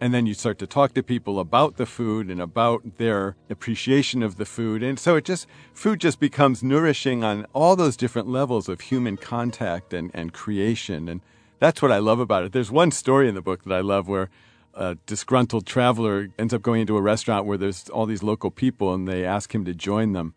And then you start to talk to people about the food and about their appreciation of the food. And so it just, food just becomes nourishing on all those different levels of human contact and, and creation. And that's what I love about it. There's one story in the book that I love where a disgruntled traveler ends up going into a restaurant where there's all these local people and they ask him to join them.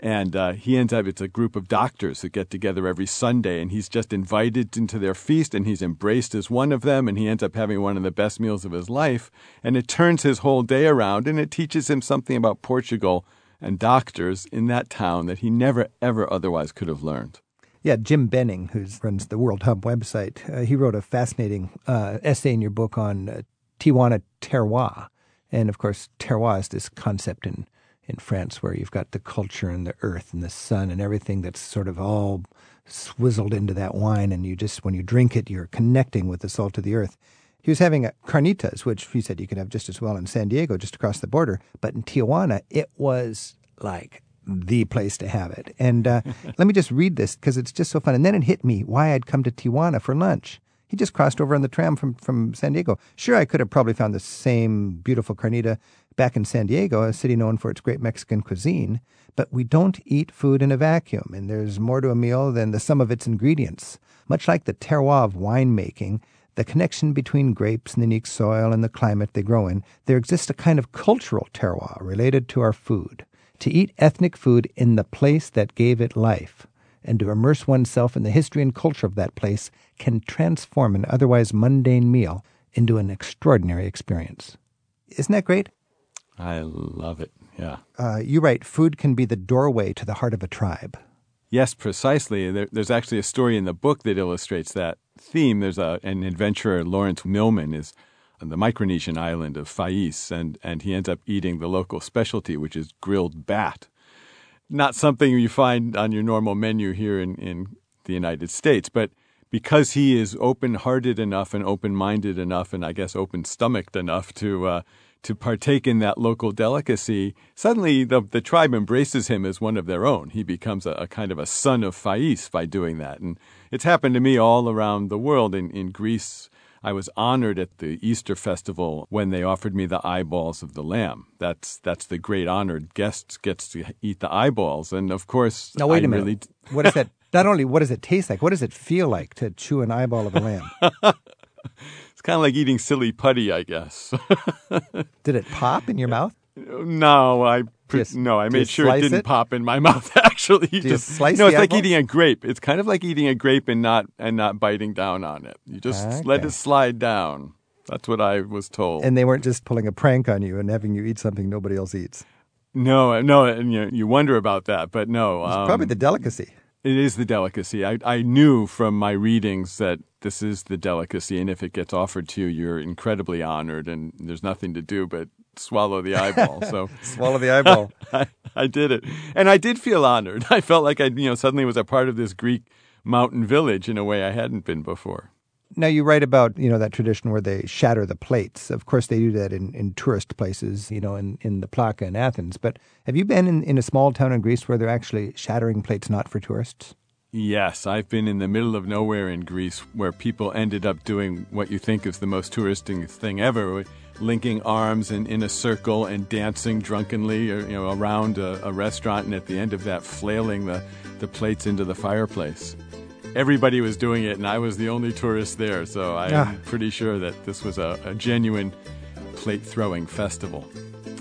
And uh, he ends up, it's a group of doctors who get together every Sunday, and he's just invited into their feast, and he's embraced as one of them, and he ends up having one of the best meals of his life. And it turns his whole day around, and it teaches him something about Portugal and doctors in that town that he never, ever otherwise could have learned. Yeah, Jim Benning, who runs the World Hum website, uh, he wrote a fascinating uh, essay in your book on uh, Tijuana terroir. And of course, terroir is this concept in in France where you've got the culture and the earth and the sun and everything that's sort of all swizzled into that wine. And you just when you drink it you're connecting with the salt of the earth. He was having carnitas which he said you could have just as well in san diego just across the border. But in tijuana it was like the place to have it. And uh, [laughs] let me just read this because it's just so fun. And then it hit me why i'd come to tijuana for lunch he just crossed over on the tram from, from San Diego. Sure, I could have probably found the same beautiful carnita back in San Diego, a city known for its great Mexican cuisine, but we don't eat food in a vacuum, and there's more to a meal than the sum of its ingredients. Much like the terroir of winemaking, the connection between grapes and the unique soil and the climate they grow in, there exists a kind of cultural terroir related to our food. To eat ethnic food in the place that gave it life, and to immerse oneself in the history and culture of that place can transform an otherwise mundane meal into an extraordinary experience. Isn't that great? I love it. Yeah. Uh, you write, food can be the doorway to the heart of a tribe. Yes, precisely. There, there's actually a story in the book that illustrates that theme. There's a, an adventurer, Lawrence Millman, is on the Micronesian island of Fais, and, and he ends up eating the local specialty, which is grilled bat. Not something you find on your normal menu here in, in the United States, but because he is open-hearted enough and open-minded enough, and I guess open-stomached enough to uh, to partake in that local delicacy, suddenly the, the tribe embraces him as one of their own. He becomes a, a, kind of a son of Fais by doing that. And it's happened to me all around the world. In, in Greece, I was honored at the Easter festival when they offered me the eyeballs of the lamb. That's that's the great honored guest gets to eat the eyeballs. And of course, now wait I a minute. Really what is that? Not only what does it taste like, what does it feel like to chew an eyeball of a lamb? [laughs] it's kind of like eating silly putty, I guess. [laughs] Did it pop in your mouth? No, I Just- no, I made sure it didn't it? pop in my [laughs] mouth. Actually, you just slice no. It's like eating a grape. It's kind of like eating a grape and not and not biting down on it. You just let it slide down. That's what I was told. And they weren't just pulling a prank on you and having you eat something nobody else eats. no, no, and you, you wonder about that, but no. It's um, probably the delicacy. It is the delicacy. I, I knew from my readings that this is the delicacy, and if it gets offered to you, you're incredibly honored, and there's nothing to do but swallow the eyeball. So [laughs] Swallow the eyeball. [laughs] I, I did it, and I did feel honored. [laughs] I felt like I, you know, suddenly was a part of this Greek mountain village in a way I hadn't been before. Now you write about you know that tradition where they shatter the plates. Of course, they do that in, in tourist places, you know, in, in the Plaka in Athens. But have you been in, in a small town in Greece where they're actually shattering plates not for tourists? Yes, I've been in the middle of nowhere in Greece where people ended up doing what you think is the most touristic thing ever, linking arms and in a circle and dancing drunkenly, uh, you know, around a, a restaurant, and at the end of that, flailing the, the plates into the fireplace. Everybody was doing it, and I was the only tourist there, so I'm Ah. pretty sure that this was a, a genuine plate throwing festival.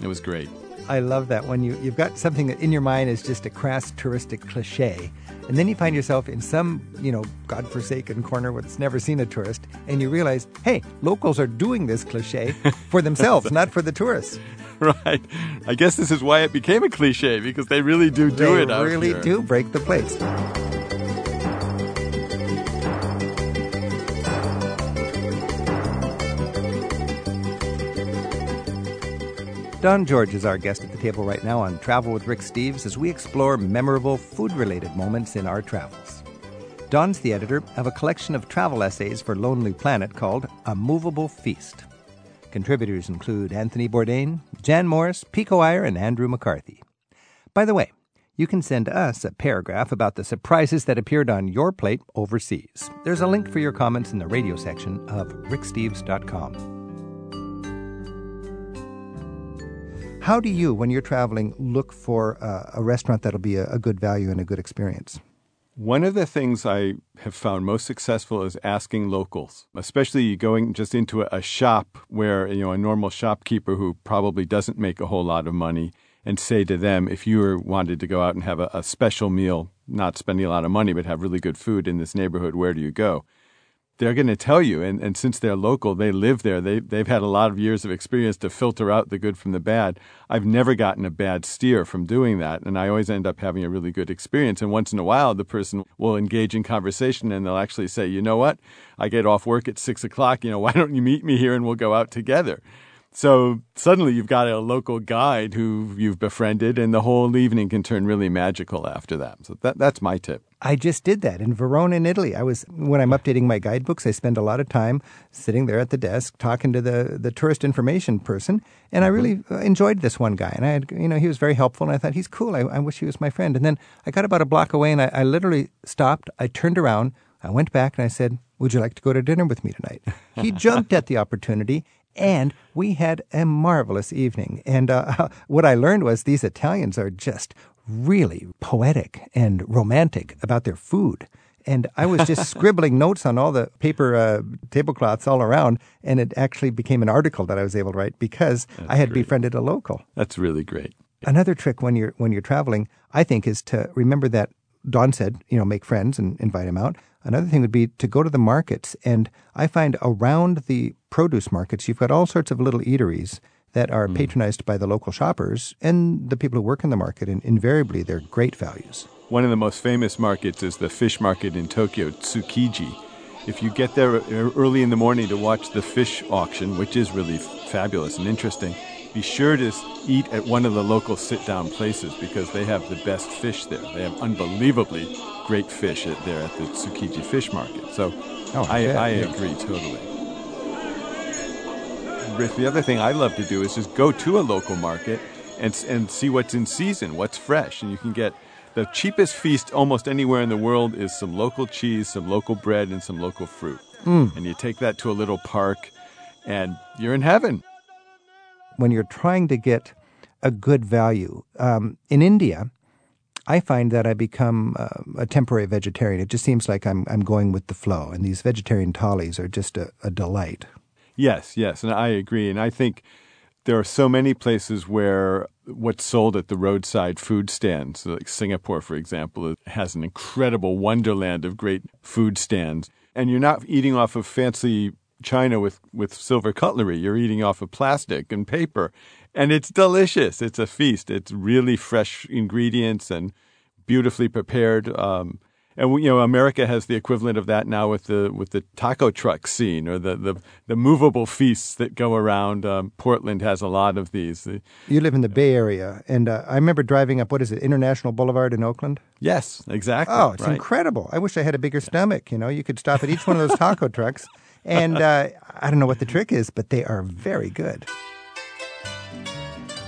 It was great. I love that when you you've got something that in your mind is just a crass touristic cliche, and then you find yourself in some you know godforsaken corner that's never seen a tourist, and you realize, hey, locals are doing this cliche for [laughs] themselves, not for the tourists. Right. I guess this is why it became a cliche because they really do do they it out really here. do break the plates. Don George is our guest at the table right now on Travel with Rick Steves as we explore memorable food related moments in our travels. Don's the editor of a collection of travel essays for Lonely Planet called A Movable Feast. Contributors include Anthony Bourdain, Jan Morris, Pico Iyer, and Andrew McCarthy. By the way, you can send us a paragraph about the surprises that appeared on your plate overseas. There's a link for your comments in the radio section of ricksteves.com. How do you, when you're traveling, look for uh, a restaurant that'll be a, a good value and a good experience? One of the things I have found most successful is asking locals, especially going just into a, a shop where, you know, a normal shopkeeper who probably doesn't make a whole lot of money and say to them, if you wanted to go out and have a, a special meal, not spending a lot of money, but have really good food in this neighborhood, where do you go? They're going to tell you, and, and since they're local, they live there. They they've had a lot of years of experience to filter out the good from the bad. I've never gotten a bad steer from doing that, and I always end up having a really good experience. And once in a while, the person will engage in conversation, and they'll actually say, "You know what? I get off work at six o'clock. You know, [laughs] why don't you meet me here and we'll go out together?" So suddenly you've got a local guide who you've befriended, and the whole evening can turn really magical after that. So that that's my tip. I just did that in Verona, in Italy. I was when I'm updating my guidebooks, I spend a lot of time sitting there at the desk talking to the the tourist information person, and I really uh, enjoyed this one guy. And I had, you know, he was very helpful, and I thought he's cool. I, I wish he was my friend. And then I got about a block away, and I, I literally stopped. I turned around, I went back, and I said, "Would you like to go to dinner with me tonight?" He jumped at the opportunity. And we had a marvelous evening. And uh, [laughs] what I learned was these Italians are just really poetic and romantic about their food. And I was just [laughs] scribbling notes on all the paper uh, tablecloths all around, and it actually became an article that I was able to write because I had great. befriended a local. That's really great. Another trick when you're when you're traveling, I think, is to remember that Don said, you know, make friends and invite them out. Another thing would be to go to the markets, and I find around the produce markets, you've got all sorts of little eateries that are hmm. patronized by the local shoppers and the people who work in the market, and invariably they're great values. One of the most famous markets is the fish market in Tokyo, Tsukiji. If you get there early in the morning to watch the fish auction, which is really fabulous and interesting, be sure to eat at one of the local sit down places because they have the best fish there. They have unbelievably great fish at, there at the Tsukiji Fish Market. So Oh, I I, bet, I yeah. agree totally. Rick, the other thing I love to do is just go to a local market and, and see what's in season, what's fresh. And you can get the cheapest feast almost anywhere in the world is some local cheese, some local bread, and some local fruit. Hmm. And you take that to a little park, and you're in heaven. When you're trying to get a good value. Um, in India, I find that I become uh, a temporary vegetarian. It just seems like I'm I'm going with the flow, and these vegetarian thalis are just a, a delight. Yes, yes, and I agree. And I think there are so many places where what's sold at the roadside food stands, like Singapore, for example, has an incredible wonderland of great food stands. And you're not eating off of fancy china with, with silver cutlery. You're eating off of plastic and paper. And it's delicious. It's a feast. It's really fresh ingredients and beautifully prepared. Um, and you know, America has the equivalent of that now with the with the taco truck scene or the the, the movable feasts that go around. Um, Portland has a lot of these. You live in the Bay Area, and uh, I remember driving up what is it, International Boulevard in Oakland. yes, exactly. Oh, it's right. incredible! I wish I had a bigger stomach. You know, you could stop at each one of those taco [laughs] trucks, and uh, I don't know what the trick is, but they are very good.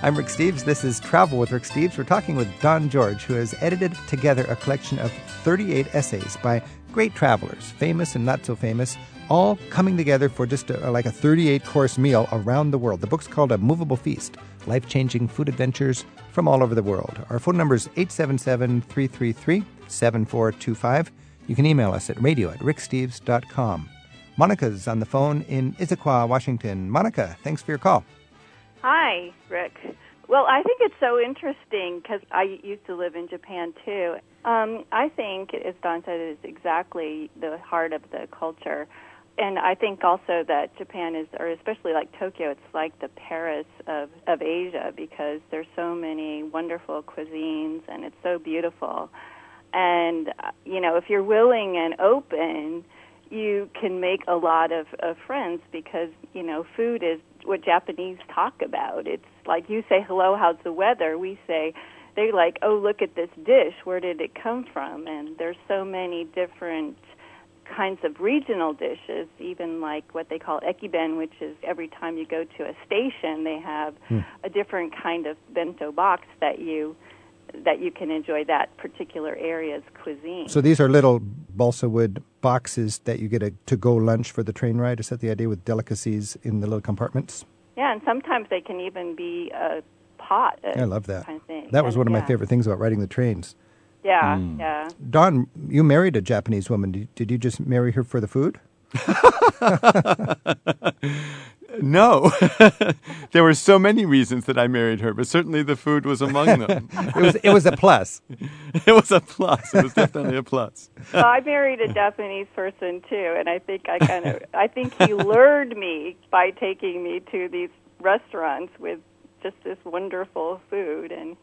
I'm Rick Steves. This is Travel with Rick Steves. We're talking with Don George, who has edited together a collection of 38 essays by great travelers, famous and not so famous, all coming together for just a, like a 38 course meal around the world. The book's called A Movable Feast Life Changing Food Adventures from All Over the World. Our phone number is 877 333 7425. You can email us at radio at ricksteves.com. Monica's on the phone in Issaquah, Washington. Monica, thanks for your call. Hi, Rick. Well, I think it's so interesting because I used to live in Japan too. Um, I think, as Don said, it is exactly the heart of the culture. And I think also that Japan is, or especially like Tokyo, it's like the Paris of, of Asia because there's so many wonderful cuisines and it's so beautiful. And, uh, you know, if you're willing and open, you can make a lot of, of friends because, you know, food is what Japanese talk about. It's like you say, hello, how's the weather? We say, they're like, oh, look at this dish. Where did it come from? And there's so many different kinds of regional dishes, even like what they call ekiben, which is every time you go to a station, they have Hmm. a different kind of bento box that you that you can enjoy that particular area's cuisine. So these are little balsa wood boxes that you get a to-go lunch for the train ride. Is that the idea with delicacies in the little compartments? Yeah, and sometimes they can even be a pot. uh, I love that. Kind of thing. That was And, one of my favorite things about riding the trains. Yeah, Mm. yeah. Don, you married a Japanese woman. Did, did you just marry her for the food? [laughs] No. [laughs] there were so many reasons that I married her, but certainly the food was among them. [laughs] It was it was a plus. it was a plus. It was definitely a plus. well, I married a Japanese person too, and I think I kind of I think he lured me by taking me to these restaurants with just this wonderful food, and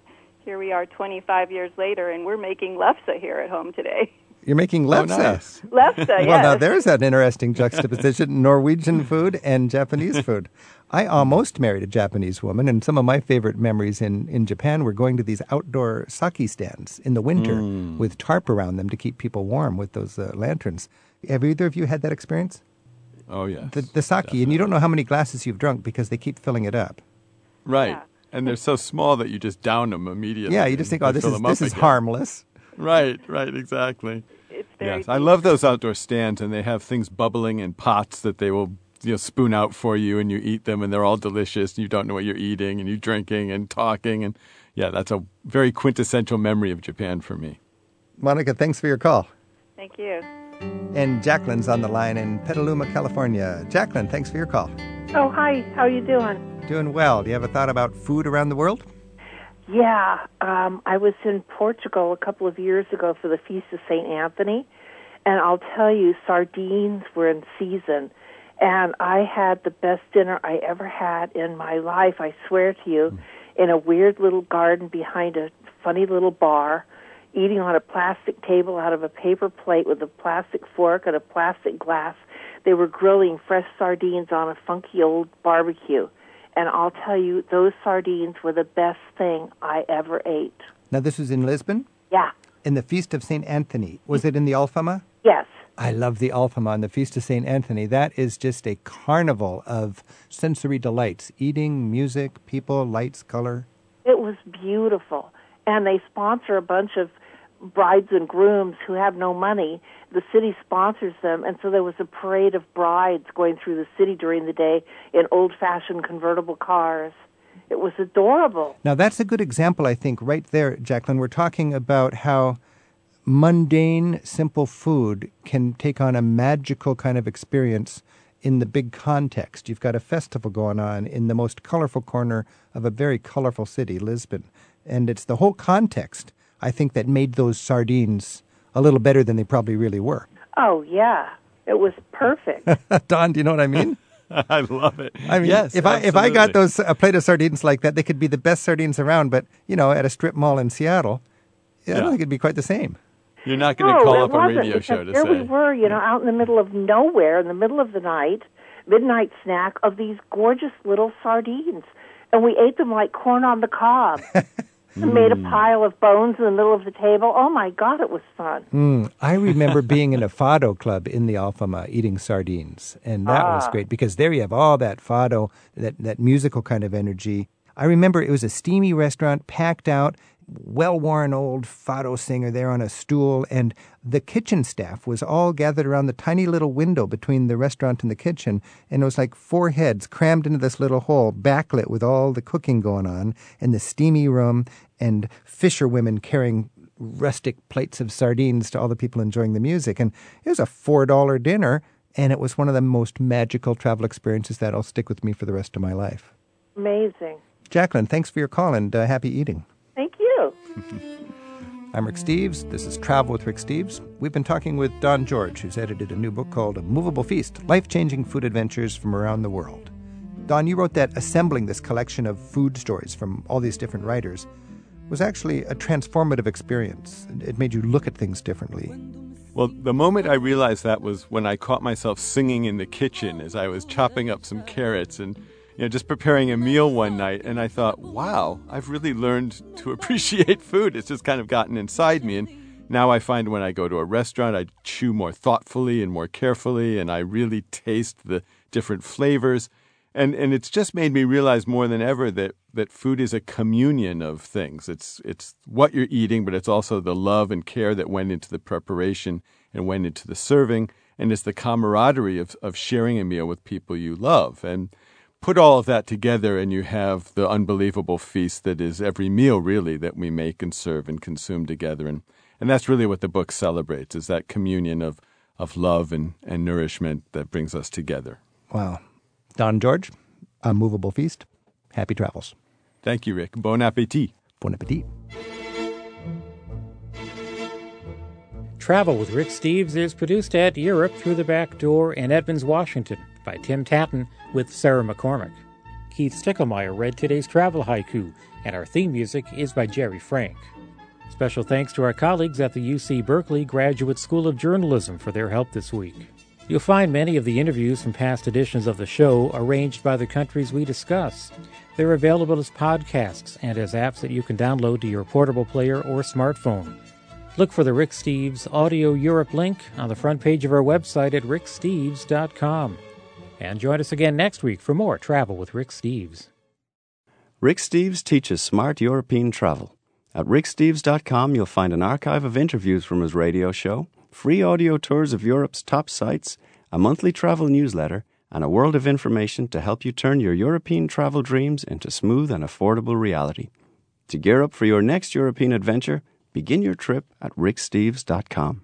here we are 25 years later, and we're making lefse here at home today. You're making Oh, lefse. nice. Lefse, [laughs] Well, now there's an interesting juxtaposition: [laughs] Norwegian food and Japanese food. I almost married a Japanese woman, and some of my favorite memories in, in Japan were going to these outdoor sake stands in the winter with tarp around them to keep people warm with those uh, lanterns. Have either of you had that experience? Oh, yes. The, the sake, and you don't know how many glasses you've drunk because they keep filling it up. right. Yeah. And they're so small that you just down them immediately. Yeah, you just think, oh, this is this is again. harmless. Right, right, exactly. it's very Yes, I love those outdoor stands, and they have things bubbling in pots that they will you know, spoon out for you, and you eat them, and they're all delicious. And you don't know what you're eating, and you're drinking and talking, and yeah, that's a very quintessential memory of Japan for me. Monica, thanks for your call. Thank you. And Jacqueline's on the line in Petaluma, California. Jacqueline, thanks for your call. Oh, hi. How are you doing? Doing well. Do you have a thought about food around the world? Yeah, um, I was in Portugal a couple of years ago for the Feast of St. Anthony, and I'll tell you, sardines were in season, and I had the best dinner I ever had in my life, I swear to you, in a weird little garden behind a funny little bar, eating on a plastic table out of a paper plate with a plastic fork and a plastic glass. They were grilling fresh sardines on a funky old barbecue. And I'll tell you, those sardines were the best thing I ever ate. Now, this was in Lisbon, Yeah. in the Feast of St. Anthony. Was it in the Alfama? Yes. I love the Alfama and the Feast of St. Anthony. That is just a carnival of sensory delights eating, music, people, lights, color. It was beautiful. And they sponsor a bunch of brides and grooms who have no money. The city sponsors them, and so there was a parade of brides going through the city during the day in old fashioned convertible cars. It was adorable. Now, that's a good example, I think, right there, Jacqueline. We're talking about how mundane, simple food can take on a magical kind of experience in the big context. You've got a festival going on in the most colorful corner of a very colorful city, Lisbon. And it's the whole context, I think, that made those sardines a little better than they probably really were. Oh, yeah. It was perfect. [laughs] Don, do you know what I mean? [laughs] I love it. I mean, yes, if I if I got those a plate of sardines like that, they could be the best sardines around. But you know, at a strip mall in Seattle, I Yeah. don't think it'd be quite the same. you're not going to no, call oh, up a radio show to there say. we were, you know, out in the middle of nowhere, in the middle of the night, midnight snack of these gorgeous little sardines, and we ate them like corn on the cob. [laughs] Made a pile of bones in the middle of the table. Oh my God, it was fun. Mm, I remember being in a fado club in the Alfama eating sardines, and that was Ah. great because there you have all that fado, that, that musical kind of energy. I remember it was a steamy restaurant, packed out, well worn old fado singer there on a stool, and the kitchen staff was all gathered around the tiny little window between the restaurant and the kitchen, and it was like four heads crammed into this little hole, backlit with all the cooking going on, and the steamy room, and fisherwomen carrying rustic plates of sardines to all the people enjoying the music. And it was a $4 dinner, and it was one of the most magical travel experiences that'll stick with me for the rest of my life. Amazing. Jacqueline, thanks for your call and uh, happy eating. [laughs] I'm Rick Steves. This is Travel with Rick Steves. We've been talking with Don George, who's edited a new book called A Movable Feast Life Changing Food Adventures from Around the World. Don, you wrote that assembling this collection of food stories from all these different writers was actually a transformative experience. It made you look at things differently. Well, the moment I realized that was when I caught myself singing in the kitchen as I was chopping up some carrots and you know just preparing a meal one night and I thought, "Wow, I've really learned to [laughs] appreciate food. It's just kind of gotten inside me and now I find when I go to a restaurant, I chew more thoughtfully and more carefully and I really taste the different flavors. And and it's just made me realize more than ever that that food is a communion of things. It's it's what you're eating, but it's also the love and care that went into the preparation and went into the serving, and it's the camaraderie of of sharing a meal with people you love. And put all of that together, and you have the unbelievable feast that is every meal, really, that we make and serve and consume together. And and that's really what the book celebrates: is that communion of of love and, and nourishment that brings us together. Wow. Don George, A Movable Feast. Happy travels. Thank you, Rick. Bon appetit. Bon appetit. Travel with Rick Steves is produced at Europe Through the Back Door in Edmonds, Washington by Tim Tattan with Sarah McCormick. Keith Stickelmeyer read today's travel haiku, and our theme music is by Jerry Frank. Special thanks to our colleagues at the UC Berkeley Graduate School of Journalism for their help this week. You'll find many of the interviews from past editions of the show arranged by the countries we discuss. They're available as podcasts and as apps that you can download to your portable player or smartphone. Look for the Rick Steves Audio Europe link on the front page of our website at ricksteves.com. And join us again next week for more Travel with Rick Steves. Rick Steves teaches smart European travel. At ricksteves.com, you'll find an archive of interviews from his radio show, free audio tours of Europe's top sites, a monthly travel newsletter, and a world of information to help you turn your European travel dreams into smooth and affordable reality. To gear up for your next European adventure, begin your trip at ricksteves.com.